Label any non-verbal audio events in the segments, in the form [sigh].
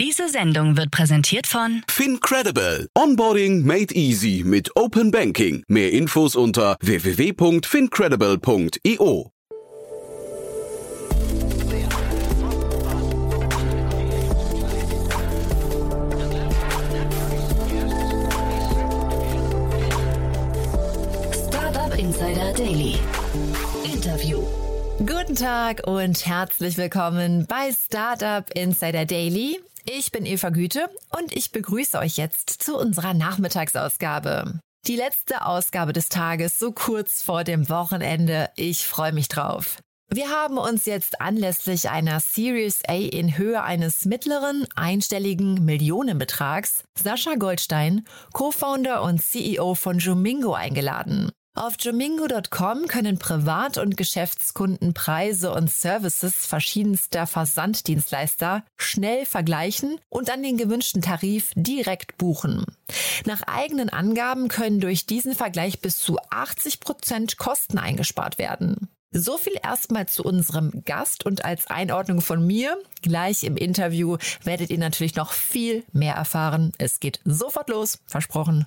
Diese Sendung wird präsentiert von FinCredible. Onboarding made easy mit Open Banking. Mehr Infos unter www.fincredible.io. Startup Insider Daily. Interview. Guten Tag und herzlich willkommen bei Startup Insider Daily. Ich bin Eva Güte und ich begrüße euch jetzt zu unserer Nachmittagsausgabe. Die letzte Ausgabe des Tages, so kurz vor dem Wochenende. Ich freue mich drauf. Wir haben uns jetzt anlässlich einer Series A in Höhe eines mittleren einstelligen Millionenbetrags Sascha Goldstein, Co-Founder und CEO von Jomingo eingeladen. Auf jomingo.com können Privat- und Geschäftskunden Preise und Services verschiedenster Versanddienstleister schnell vergleichen und dann den gewünschten Tarif direkt buchen. Nach eigenen Angaben können durch diesen Vergleich bis zu 80 Prozent Kosten eingespart werden. So viel erstmal zu unserem Gast und als Einordnung von mir. Gleich im Interview werdet ihr natürlich noch viel mehr erfahren. Es geht sofort los, versprochen.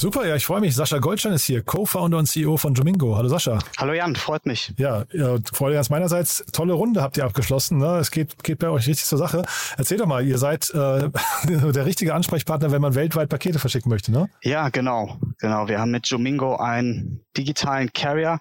Super, ja, ich freue mich. Sascha Goldstein ist hier, Co-Founder und CEO von Domingo. Hallo Sascha. Hallo Jan, freut mich. Ja, ja Freude ganz meinerseits. Tolle Runde habt ihr abgeschlossen. Ne? Es geht, geht bei euch richtig zur Sache. Erzähl doch mal, ihr seid äh, [laughs] der richtige Ansprechpartner, wenn man weltweit Pakete verschicken möchte, ne? Ja, genau. Genau. Wir haben mit Domingo einen digitalen Carrier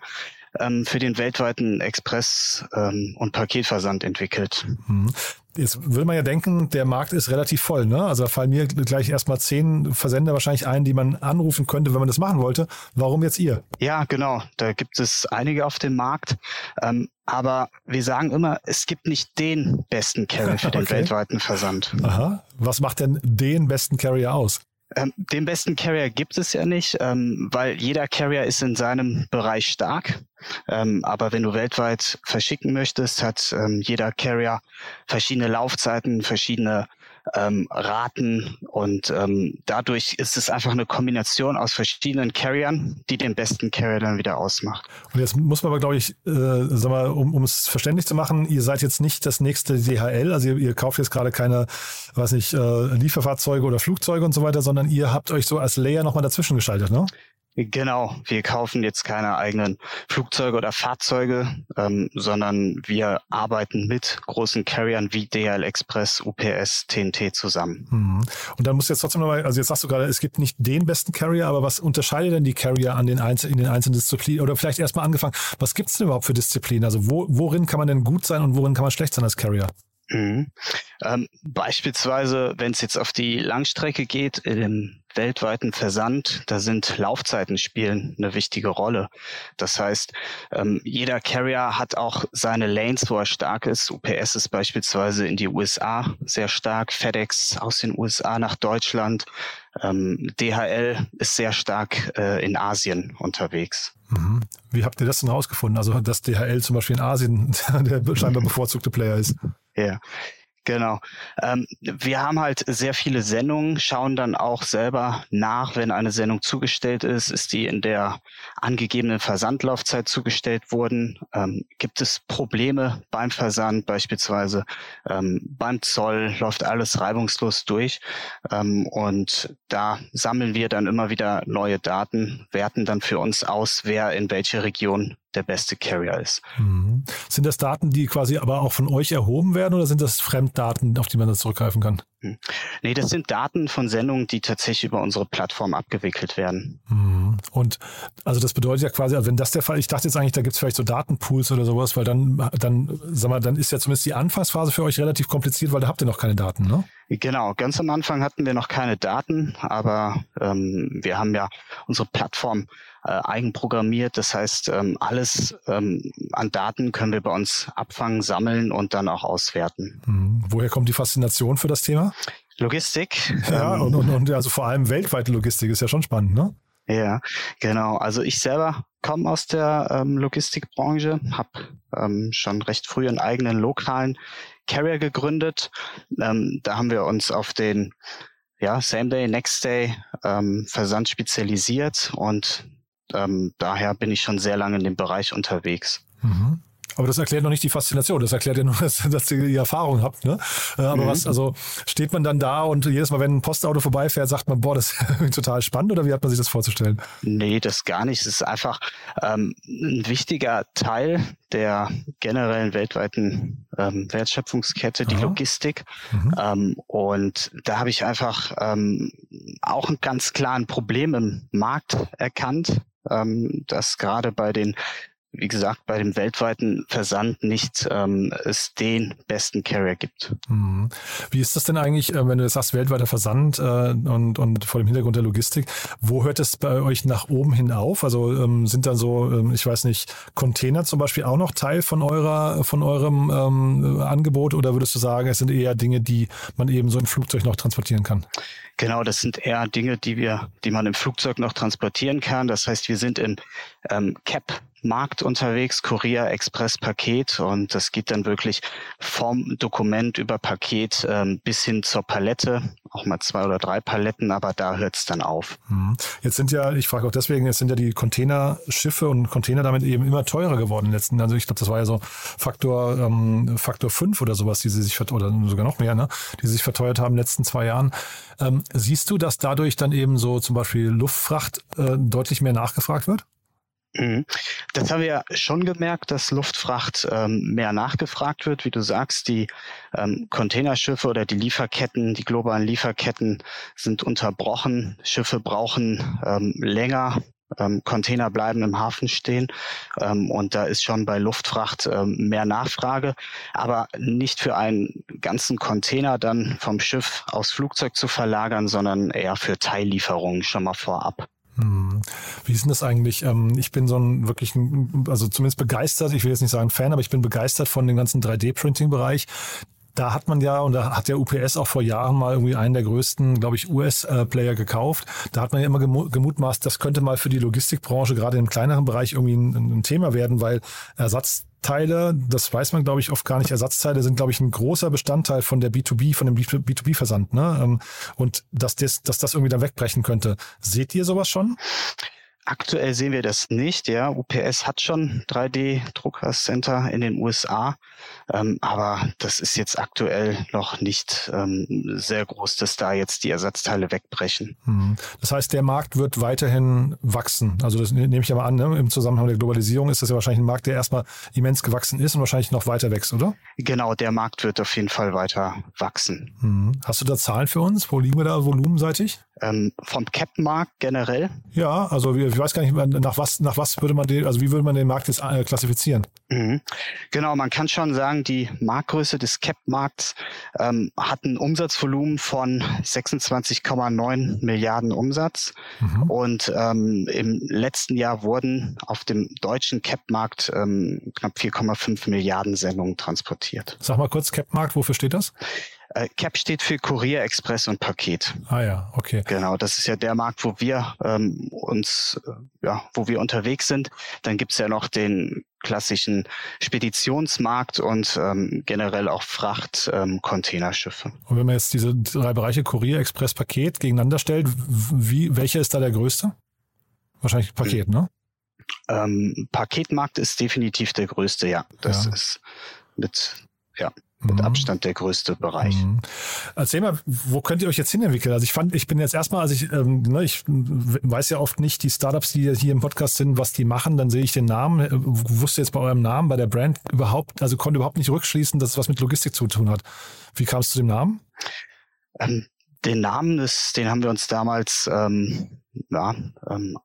ähm, für den weltweiten Express- ähm, und Paketversand entwickelt. Mhm. Jetzt will man ja denken, der Markt ist relativ voll. Ne? Also da fallen mir gleich erstmal zehn Versender wahrscheinlich ein, die man anrufen könnte, wenn man das machen wollte. Warum jetzt ihr? Ja, genau. Da gibt es einige auf dem Markt. Ähm, aber wir sagen immer, es gibt nicht den besten Carrier für den [laughs] okay. weltweiten Versand. Aha. Was macht denn den besten Carrier aus? Ähm, den besten Carrier gibt es ja nicht, ähm, weil jeder Carrier ist in seinem Bereich stark. Ähm, aber wenn du weltweit verschicken möchtest, hat ähm, jeder Carrier verschiedene Laufzeiten, verschiedene ähm, Raten und ähm, dadurch ist es einfach eine Kombination aus verschiedenen Carriern, die den besten Carrier dann wieder ausmacht. Und jetzt muss man aber, glaube ich, äh, sag mal, um es verständlich zu machen, ihr seid jetzt nicht das nächste DHL, also ihr, ihr kauft jetzt gerade keine, weiß nicht, äh, Lieferfahrzeuge oder Flugzeuge und so weiter, sondern ihr habt euch so als Layer nochmal dazwischen geschaltet, ne? Genau, wir kaufen jetzt keine eigenen Flugzeuge oder Fahrzeuge, ähm, sondern wir arbeiten mit großen Carriern wie DHL Express, UPS, TNT zusammen. Mhm. Und dann muss jetzt trotzdem nochmal, also jetzt sagst du gerade, es gibt nicht den besten Carrier, aber was unterscheidet denn die Carrier an den Einzel in den einzelnen Disziplinen? Oder vielleicht erstmal angefangen, was gibt es denn überhaupt für Disziplinen? Also wo, worin kann man denn gut sein und worin kann man schlecht sein als Carrier? Mhm. Ähm, beispielsweise, wenn es jetzt auf die Langstrecke geht, im weltweiten Versand, da sind Laufzeiten spielen eine wichtige Rolle. Das heißt, ähm, jeder Carrier hat auch seine Lanes, wo er stark ist. UPS ist beispielsweise in die USA sehr stark, FedEx aus den USA nach Deutschland, ähm, DHL ist sehr stark äh, in Asien unterwegs. Mhm. Wie habt ihr das denn herausgefunden? Also, dass DHL zum Beispiel in Asien [laughs] der scheinbar bevorzugte Player ist? Ja. Genau. Ähm, wir haben halt sehr viele Sendungen, schauen dann auch selber nach, wenn eine Sendung zugestellt ist, ist die in der angegebenen Versandlaufzeit zugestellt worden. Ähm, gibt es Probleme beim Versand beispielsweise? Ähm, beim Zoll läuft alles reibungslos durch. Ähm, und da sammeln wir dann immer wieder neue Daten, werten dann für uns aus, wer in welche Region der beste Carrier ist. Mhm. Sind das Daten, die quasi aber auch von euch erhoben werden oder sind das Fremddaten, auf die man da zurückgreifen kann? Hm. Nee, das sind Daten von Sendungen, die tatsächlich über unsere Plattform abgewickelt werden. Mhm. Und also das bedeutet ja quasi, also wenn das der Fall, ich dachte jetzt eigentlich, da gibt es vielleicht so Datenpools oder sowas, weil dann, dann, sag mal, dann ist ja zumindest die Anfangsphase für euch relativ kompliziert, weil da habt ihr noch keine Daten, ne? Genau, ganz am Anfang hatten wir noch keine Daten, aber ähm, wir haben ja unsere Plattform äh, eigenprogrammiert. Das heißt, ähm, alles ähm, an Daten können wir bei uns abfangen, sammeln und dann auch auswerten. Hm. Woher kommt die Faszination für das Thema? Logistik. Ja, ähm, und, und, und also vor allem weltweite Logistik ist ja schon spannend, ne? Ja, genau. Also ich selber komme aus der ähm, Logistikbranche, habe ähm, schon recht früh einen eigenen lokalen Carrier gegründet. Ähm, da haben wir uns auf den ja, Same Day, Next Day ähm, Versand spezialisiert und ähm, daher bin ich schon sehr lange in dem Bereich unterwegs. Mhm. Aber das erklärt noch nicht die Faszination. Das erklärt ja nur, [laughs] dass, dass ihr die Erfahrung habt. Ne? Äh, aber mhm. was, also steht man dann da und jedes Mal, wenn ein Postauto vorbeifährt, sagt man, boah, das [laughs] ist total spannend oder wie hat man sich das vorzustellen? Nee, das gar nicht. Es ist einfach ähm, ein wichtiger Teil der generellen weltweiten ähm, Wertschöpfungskette, die Aha. Logistik. Mhm. Ähm, und da habe ich einfach ähm, auch ein ganz klaren Problem im Markt erkannt, ähm, dass gerade bei den wie gesagt, bei dem weltweiten Versand nicht ähm, es den besten Carrier gibt. Mhm. Wie ist das denn eigentlich, äh, wenn du sagst, weltweiter Versand äh, und, und vor dem Hintergrund der Logistik, wo hört es bei euch nach oben hin auf? Also ähm, sind da so, ähm, ich weiß nicht, Container zum Beispiel auch noch Teil von eurer, von eurem ähm, Angebot oder würdest du sagen, es sind eher Dinge, die man eben so im Flugzeug noch transportieren kann? Genau, das sind eher Dinge, die wir, die man im Flugzeug noch transportieren kann. Das heißt, wir sind im ähm, Cap Markt unterwegs, Kurier, Express, Paket und das geht dann wirklich vom Dokument über Paket ähm, bis hin zur Palette, auch mal zwei oder drei Paletten, aber da hört es dann auf. Mhm. Jetzt sind ja, ich frage auch deswegen, jetzt sind ja die Containerschiffe und Container damit eben immer teurer geworden in den letzten, also ich glaube, das war ja so Faktor ähm, Faktor fünf oder sowas, die sie sich oder sogar noch mehr, ne, die sich verteuert haben in den letzten zwei Jahren. Ähm, siehst du, dass dadurch dann eben so zum Beispiel Luftfracht äh, deutlich mehr nachgefragt wird? Mhm. Das haben wir schon gemerkt, dass Luftfracht ähm, mehr nachgefragt wird. Wie du sagst, die ähm, Containerschiffe oder die Lieferketten, die globalen Lieferketten sind unterbrochen. Schiffe brauchen ähm, länger. Ähm, Container bleiben im Hafen stehen ähm, und da ist schon bei Luftfracht ähm, mehr Nachfrage, aber nicht für einen ganzen Container dann vom Schiff aufs Flugzeug zu verlagern, sondern eher für Teillieferungen schon mal vorab. Hm. Wie ist denn das eigentlich? Ähm, ich bin so ein wirklich, also zumindest begeistert, ich will jetzt nicht sagen Fan, aber ich bin begeistert von dem ganzen 3D-Printing-Bereich. Da hat man ja, und da hat der UPS auch vor Jahren mal irgendwie einen der größten, glaube ich, US-Player gekauft. Da hat man ja immer gemutmaßt, das könnte mal für die Logistikbranche gerade im kleineren Bereich irgendwie ein, ein Thema werden, weil Ersatz Teile, das weiß man, glaube ich, oft gar nicht. Ersatzteile sind, glaube ich, ein großer Bestandteil von der B2B, von dem B2B-Versand. Ne? Ähm, und dass das, dass das irgendwie dann wegbrechen könnte. Seht ihr sowas schon? Aktuell sehen wir das nicht. Ja, UPS hat schon 3D-Druckercenter in den USA, ähm, aber das ist jetzt aktuell noch nicht ähm, sehr groß, dass da jetzt die Ersatzteile wegbrechen. Hm. Das heißt, der Markt wird weiterhin wachsen. Also das nehme ich ja mal an. Ne? Im Zusammenhang der Globalisierung ist das ja wahrscheinlich ein Markt, der erstmal immens gewachsen ist und wahrscheinlich noch weiter wächst, oder? Genau, der Markt wird auf jeden Fall weiter wachsen. Hm. Hast du da Zahlen für uns? Wo liegen wir da volumenseitig? Ähm, vom Cap-Markt generell? Ja, also ich weiß gar nicht, nach was, nach was würde man den, also wie würde man den Markt jetzt äh, klassifizieren? Mhm. Genau, man kann schon sagen, die Marktgröße des Cap-Markts ähm, hat ein Umsatzvolumen von 26,9 Milliarden Umsatz. Mhm. Und ähm, im letzten Jahr wurden auf dem deutschen Cap-Markt ähm, knapp 4,5 Milliarden Sendungen transportiert. Sag mal kurz, Cap-Markt, wofür steht das? Äh, CAP steht für Kurier, Express und Paket. Ah ja, okay. Genau, das ist ja der Markt, wo wir ähm, uns, äh, ja, wo wir unterwegs sind. Dann gibt's ja noch den klassischen Speditionsmarkt und ähm, generell auch Fracht, ähm, Containerschiffe. Und wenn man jetzt diese drei Bereiche Kurier, Express, Paket gegeneinander stellt, wie, welcher ist da der größte? Wahrscheinlich Paket, hm. ne? Ähm, Paketmarkt ist definitiv der größte, ja. Das ja. ist mit, ja. Mit mhm. Abstand der größte Bereich. Mhm. Erzähl mal, wo könnt ihr euch jetzt hinentwickeln? Also ich fand, ich bin jetzt erstmal, also ich, ähm, ne, ich weiß ja oft nicht, die Startups, die hier im Podcast sind, was die machen, dann sehe ich den Namen, äh, wusste jetzt bei eurem Namen, bei der Brand überhaupt, also konnte überhaupt nicht rückschließen, dass es was mit Logistik zu tun hat. Wie kam es zu dem Namen? Ähm, den Namen, ist, den haben wir uns damals ähm, ja, ähm,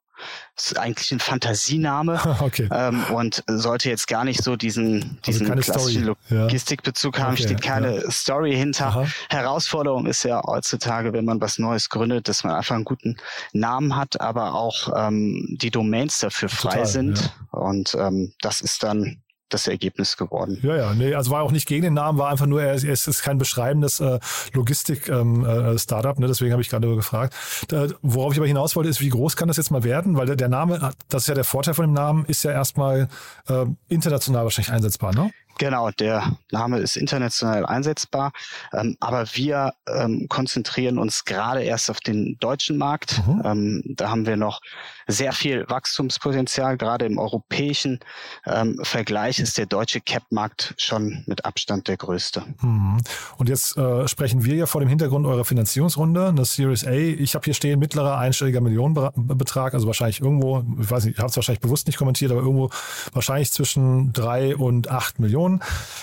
ist eigentlich ein Fantasiename [laughs] okay. ähm, und sollte jetzt gar nicht so diesen, also diesen also klassischen Logistikbezug haben, okay, steht keine ja. Story hinter. Aha. Herausforderung ist ja heutzutage, wenn man was Neues gründet, dass man einfach einen guten Namen hat, aber auch ähm, die Domains dafür frei Total, sind. Ja. Und ähm, das ist dann das Ergebnis geworden. Ja, ja, nee, also war auch nicht gegen den Namen, war einfach nur, er, es ist kein beschreibendes äh, Logistik-Startup, ähm, äh, ne, deswegen habe ich gerade gefragt. Da, worauf ich aber hinaus wollte, ist, wie groß kann das jetzt mal werden? Weil der, der Name, das ist ja der Vorteil von dem Namen, ist ja erstmal äh, international wahrscheinlich einsetzbar, ne? Genau, der Name ist international einsetzbar, ähm, aber wir ähm, konzentrieren uns gerade erst auf den deutschen Markt. Mhm. Ähm, da haben wir noch sehr viel Wachstumspotenzial. Gerade im europäischen ähm, Vergleich ist der deutsche Cap-Markt schon mit Abstand der größte. Mhm. Und jetzt äh, sprechen wir ja vor dem Hintergrund eurer Finanzierungsrunde, eine Series A. Ich habe hier stehen mittlerer einstelliger Millionenbetrag, also wahrscheinlich irgendwo, ich weiß nicht, ich habe es wahrscheinlich bewusst nicht kommentiert, aber irgendwo wahrscheinlich zwischen drei und acht Millionen. Millionen.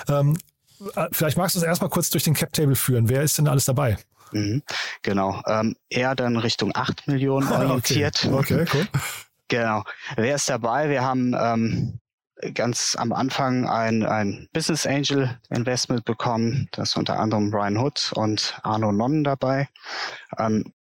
Ähm, äh, vielleicht magst du es erstmal kurz durch den Cap-Table führen. Wer ist denn alles dabei? Mhm, genau. Ähm, eher dann Richtung 8 Millionen [laughs] orientiert. okay, okay cool. Genau. Wer ist dabei? Wir haben ähm, ganz am Anfang ein, ein Business Angel Investment bekommen. Da ist unter anderem Brian Hood und Arno Nonnen dabei. Ähm,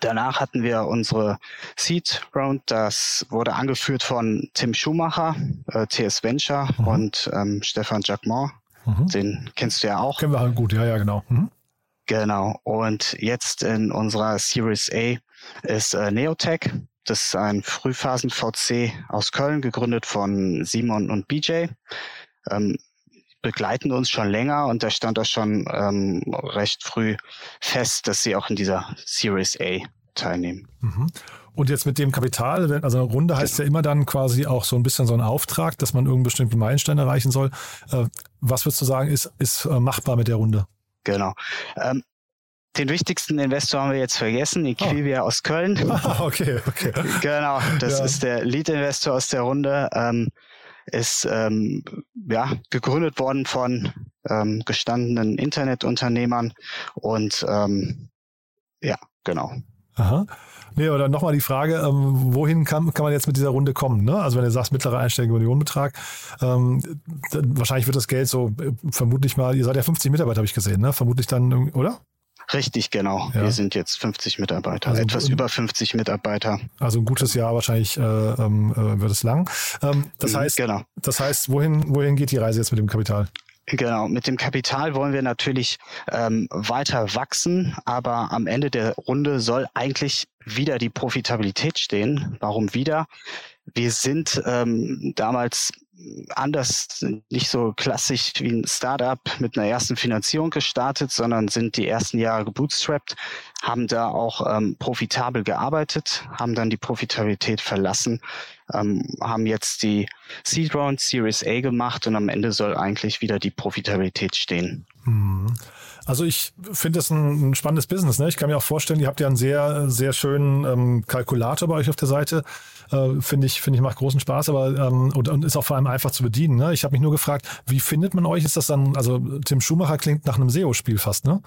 Danach hatten wir unsere Seed Round, das wurde angeführt von Tim Schumacher, äh, TS Venture mhm. und ähm, Stefan Jacquemont. Mhm. Den kennst du ja auch. Kennen wir halt gut, ja, ja, genau. Mhm. Genau. Und jetzt in unserer Series A ist äh, Neotech. Das ist ein Frühphasen-VC aus Köln, gegründet von Simon und BJ. Ähm, begleiten uns schon länger und da stand auch schon ähm, recht früh fest, dass sie auch in dieser Series A teilnehmen. Mhm. Und jetzt mit dem Kapital, also eine Runde heißt ja immer dann quasi auch so ein bisschen so ein Auftrag, dass man irgendeinen bestimmten Meilenstein erreichen soll. Äh, was würdest du sagen, ist, ist äh, machbar mit der Runde? Genau. Ähm, den wichtigsten Investor haben wir jetzt vergessen, Equivia oh. aus Köln. [laughs] Ah, okay, okay. Genau, das ja. ist der Lead-Investor aus der Runde. Ähm, ist ähm, ja, gegründet worden von ähm, gestandenen Internetunternehmern und ähm, ja, genau. Aha. Nee, oder nochmal die Frage, ähm, wohin kann, kann man jetzt mit dieser Runde kommen? Ne? Also wenn du sagst, mittlerer einstelliger Millionenbetrag, ähm, wahrscheinlich wird das Geld so, äh, vermutlich mal, ihr seid ja 50 Mitarbeiter, habe ich gesehen, ne? Vermutlich dann, oder? Richtig, genau. Ja. Wir sind jetzt 50 Mitarbeiter, also etwas über 50 Mitarbeiter. Also ein gutes Jahr wahrscheinlich äh, ähm, äh, wird es lang. Ähm, das mhm, heißt, genau. das heißt, wohin, wohin geht die Reise jetzt mit dem Kapital? Genau, mit dem Kapital wollen wir natürlich ähm, weiter wachsen, aber am Ende der Runde soll eigentlich wieder die Profitabilität stehen. Warum wieder? Wir sind ähm, damals anders, nicht so klassisch wie ein Startup mit einer ersten Finanzierung gestartet, sondern sind die ersten Jahre gebootstrapped, haben da auch ähm, profitabel gearbeitet, haben dann die Profitabilität verlassen, ähm, haben jetzt die Seed Round Series A gemacht und am Ende soll eigentlich wieder die Profitabilität stehen. Mhm. Also ich finde das ein, ein, spannendes Business. Ne? Ich kann mir auch vorstellen, ihr habt ja einen sehr, sehr schönen ähm, Kalkulator bei euch auf der Seite. Äh, finde ich, finde ich macht großen Spaß, aber ähm, und, und ist auch vor allem einfach zu bedienen. Ne? Ich habe mich nur gefragt, wie findet man euch? Ist das dann, also Tim Schumacher klingt nach einem SEO-Spiel fast, ne?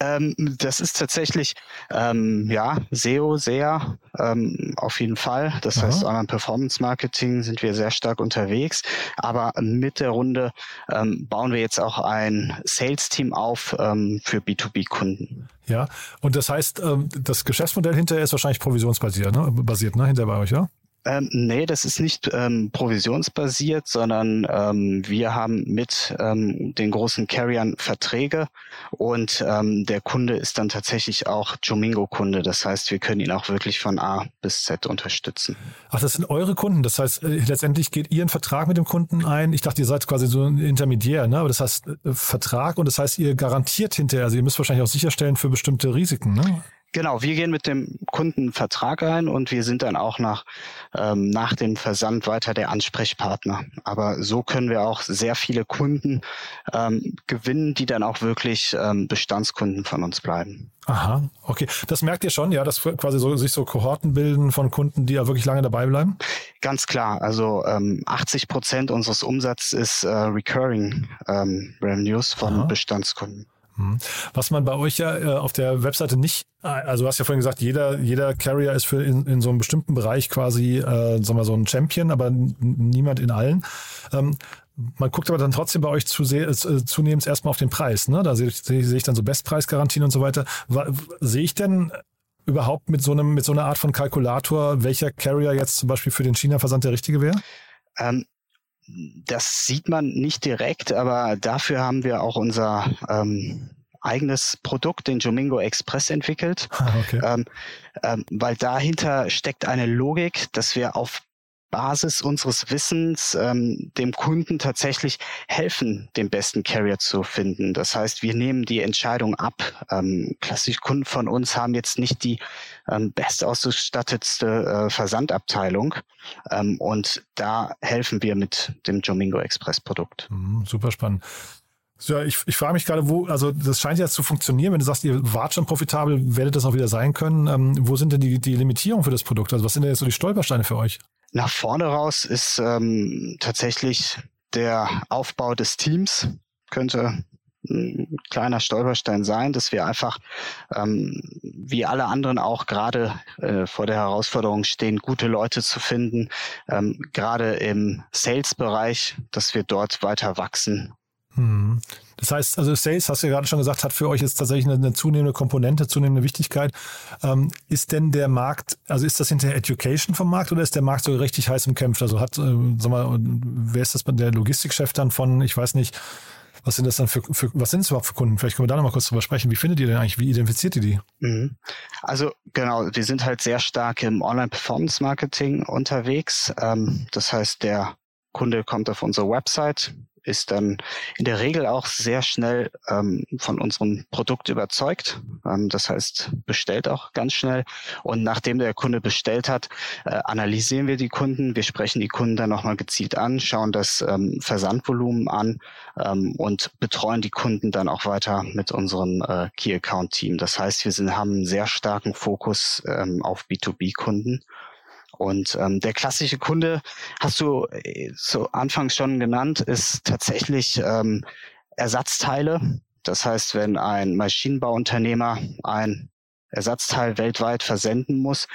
Ähm, das ist tatsächlich, ähm, ja, SEO sehr, ähm, auf jeden Fall. Das Aha. heißt, Online Performance Marketing sind wir sehr stark unterwegs. Aber mit der Runde ähm, bauen wir jetzt auch ein Sales-Team auf ähm, für B2B-Kunden. Ja, und das heißt, ähm, das Geschäftsmodell hinterher ist wahrscheinlich provisionsbasiert, ne? Basiert, ne? Hinter bei euch, ja? Ähm, nee, das ist nicht ähm, provisionsbasiert, sondern ähm, wir haben mit ähm, den großen Carriern Verträge und ähm, der Kunde ist dann tatsächlich auch Jomingo-Kunde. Das heißt, wir können ihn auch wirklich von A bis Z unterstützen. Ach, das sind eure Kunden. Das heißt, äh, letztendlich geht ihr einen Vertrag mit dem Kunden ein. Ich dachte, ihr seid quasi so ein Intermediär, ne? Aber das heißt äh, Vertrag und das heißt, ihr garantiert hinterher, also ihr müsst wahrscheinlich auch sicherstellen für bestimmte Risiken, ne? Genau, wir gehen mit dem Kunden Vertrag ein und wir sind dann auch nach, ähm, nach dem Versand weiter der Ansprechpartner. Aber so können wir auch sehr viele Kunden ähm, gewinnen, die dann auch wirklich ähm, Bestandskunden von uns bleiben. Aha, okay. Das merkt ihr schon, ja, dass quasi so, sich so Kohorten bilden von Kunden, die ja wirklich lange dabei bleiben? Ganz klar. Also ähm, 80 Prozent unseres Umsatzes ist äh, Recurring ähm, Revenues von Aha. Bestandskunden. Mhm. Was man bei euch ja äh, auf der Webseite nicht, äh, also du hast ja vorhin gesagt, jeder, jeder Carrier ist für in, in so einem bestimmten Bereich quasi, äh, sagen wir so ein Champion, aber niemand in allen. Ähm, man guckt aber dann trotzdem bei euch zu sehr, äh, zunehmend erstmal auf den Preis. Ne? Da sehe, sehe ich dann so Bestpreisgarantien und so weiter. Sehe ich denn überhaupt mit so einem, mit so einer Art von Kalkulator, welcher Carrier jetzt zum Beispiel für den China-Versand der richtige wäre? Ähm, das sieht man nicht direkt, aber dafür haben wir auch unser ähm, eigenes Produkt, den Jomingo Express, entwickelt. Ah, okay. Ähm, ähm, weil dahinter steckt eine Logik, dass wir auf Basis unseres Wissens ähm, dem Kunden tatsächlich helfen, den besten Carrier zu finden. Das heißt, wir nehmen die Entscheidung ab. Ähm, klassische Kunden von uns haben jetzt nicht die ähm, bestausgestattetste äh, Versandabteilung ähm, und da helfen wir mit dem Jomingo Express Produkt. Mhm, super spannend. Ja, ich, ich frage mich gerade, wo, also das scheint ja zu funktionieren, wenn du sagst, ihr wart schon profitabel, werdet das auch wieder sein können. Ähm, wo sind denn die, die Limitierungen für das Produkt? Also was sind denn jetzt so die Stolpersteine für euch? Nach vorne raus ist ähm, tatsächlich der Aufbau des Teams, könnte ein kleiner Stolperstein sein, dass wir einfach, ähm, wie alle anderen auch gerade äh, vor der Herausforderung stehen, gute Leute zu finden, ähm, gerade im Sales-Bereich, dass wir dort weiter wachsen. Das heißt, also Sales, hast du ja gerade schon gesagt, hat für euch jetzt tatsächlich eine, eine zunehmende Komponente, zunehmende Wichtigkeit. Ähm, ist denn der Markt, also ist das hinter Education vom Markt oder ist der Markt so richtig heiß umkämpft? Also hat, äh, sag mal, wer ist das der Logistikchef dann von, ich weiß nicht, was sind das dann für, für was sind es überhaupt für Kunden? Vielleicht können wir da nochmal kurz drüber sprechen. Wie findet ihr denn eigentlich? Wie identifiziert ihr die? Mhm. Also genau, wir sind halt sehr stark im Online-Performance-Marketing unterwegs. Ähm, das heißt, der Kunde kommt auf unsere Website, ist dann in der Regel auch sehr schnell ähm, von unserem Produkt überzeugt. Ähm, das heißt, bestellt auch ganz schnell. Und nachdem der Kunde bestellt hat, äh, analysieren wir die Kunden. Wir sprechen die Kunden dann nochmal gezielt an, schauen das ähm, Versandvolumen an ähm, und betreuen die Kunden dann auch weiter mit unserem äh, Key Account Team. Das heißt, wir sind, haben einen sehr starken Fokus ähm, auf B2B-Kunden und ähm, der klassische Kunde, hast du äh, so anfangs schon genannt, ist tatsächlich ähm, Ersatzteile. Das heißt, wenn ein Maschinenbauunternehmer ein Ersatzteil weltweit versenden muss,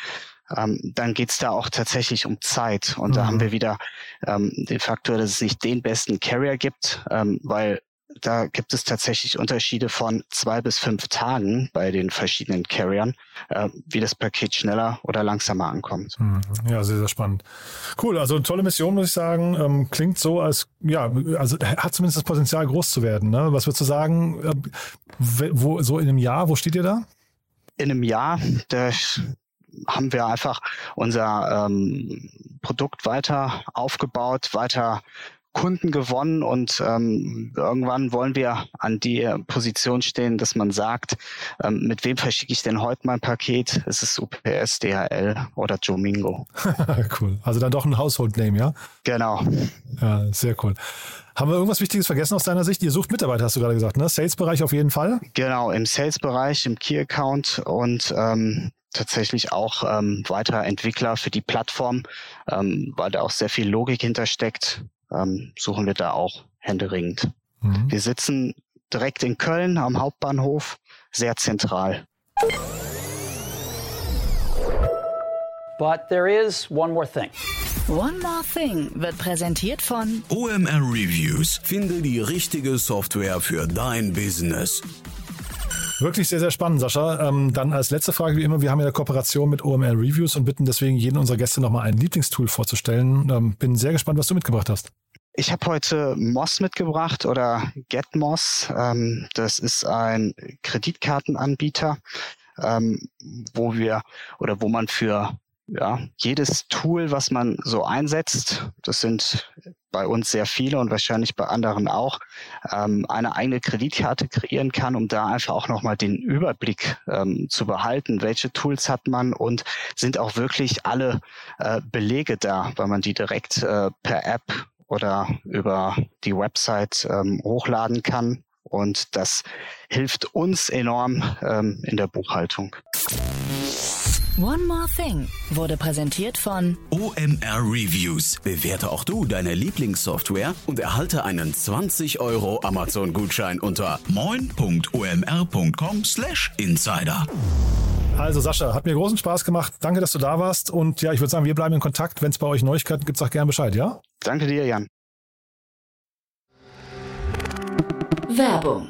ähm, dann geht's da auch tatsächlich um Zeit. Und mhm. da haben mhm. wir wieder ähm, den Faktor, dass es nicht den besten Carrier gibt, ähm, weil da gibt es tatsächlich Unterschiede von zwei bis fünf Tagen bei den verschiedenen Carriern, äh, wie das Paket schneller oder langsamer ankommt. Hm, ja, sehr, sehr spannend. Cool, also tolle Mission, muss ich sagen. Ähm, klingt so, als, ja, also hat zumindest das Potenzial, groß zu werden. Ne? Was würdest du sagen, äh, wo, so in einem Jahr, wo steht ihr da? In einem Jahr, da haben wir einfach unser ähm, Produkt weiter aufgebaut, weiter Kunden gewonnen und ähm, irgendwann wollen wir an die Position stehen, dass man sagt, ähm, mit wem verschicke ich denn heute mein Paket? Ist es UPS, DHL oder Jomingo? [laughs] cool. Also dann doch ein Household Name, ja? Genau. Ja, sehr cool. Haben wir irgendwas Wichtiges vergessen aus deiner Sicht? Ihr sucht Mitarbeiter, hast du gerade gesagt, ne? Sales-Bereich auf jeden Fall? Genau, im Sales-Bereich, im Key-Account und ähm, tatsächlich auch ähm, weitere Entwickler für die Plattform, ähm, weil da auch sehr viel Logik hintersteckt ähm, suchen wir da auch händeringend. Mhm. Wir sitzen direkt in Köln am Hauptbahnhof, sehr zentral. But there is one more thing. One More Thing wird präsentiert von OMR Reviews. Finde die richtige Software für dein Business. Wirklich sehr, sehr spannend, Sascha. Ähm, dann als letzte Frage wie immer, wir haben ja eine Kooperation mit OMR Reviews und bitten deswegen jeden unserer Gäste nochmal ein Lieblingstool vorzustellen. Ähm, bin sehr gespannt, was du mitgebracht hast. Ich habe heute Moss mitgebracht oder GetMoss. Ähm, das ist ein Kreditkartenanbieter, ähm, wo wir oder wo man für ja, jedes Tool, was man so einsetzt, das sind bei uns sehr viele und wahrscheinlich bei anderen auch, ähm, eine eigene Kreditkarte kreieren kann, um da einfach auch nochmal den Überblick ähm, zu behalten, welche Tools hat man und sind auch wirklich alle äh, Belege da, weil man die direkt äh, per App oder über die Website ähm, hochladen kann. Und das hilft uns enorm ähm, in der Buchhaltung. One More Thing wurde präsentiert von OMR Reviews. Bewerte auch du deine Lieblingssoftware und erhalte einen 20 Euro Amazon-Gutschein unter moin.omr.com/insider. Also Sascha, hat mir großen Spaß gemacht. Danke, dass du da warst. Und ja, ich würde sagen, wir bleiben in Kontakt. Wenn es bei euch Neuigkeiten gibt, sag gerne Bescheid, ja? Danke dir, Jan. Werbung.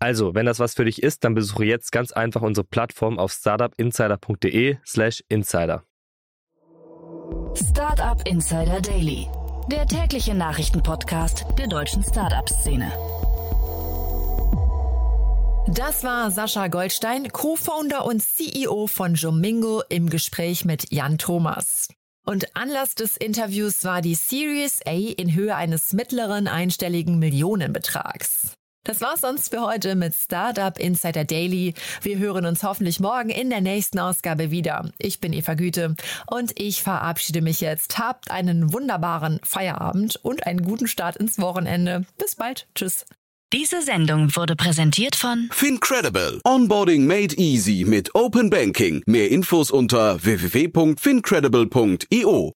Also, wenn das was für dich ist, dann besuche jetzt ganz einfach unsere Plattform auf startupinsider.de/slash insider. Startup Insider Daily, der tägliche Nachrichtenpodcast der deutschen Startup-Szene. Das war Sascha Goldstein, Co-Founder und CEO von Jomingo im Gespräch mit Jan Thomas. Und Anlass des Interviews war die Series A in Höhe eines mittleren einstelligen Millionenbetrags. Das war's sonst für heute mit Startup Insider Daily. Wir hören uns hoffentlich morgen in der nächsten Ausgabe wieder. Ich bin Eva Güte und ich verabschiede mich jetzt. Habt einen wunderbaren Feierabend und einen guten Start ins Wochenende. Bis bald. Tschüss. Diese Sendung wurde präsentiert von Fincredible. Onboarding made easy mit Open Banking. Mehr Infos unter www.fincredible.io.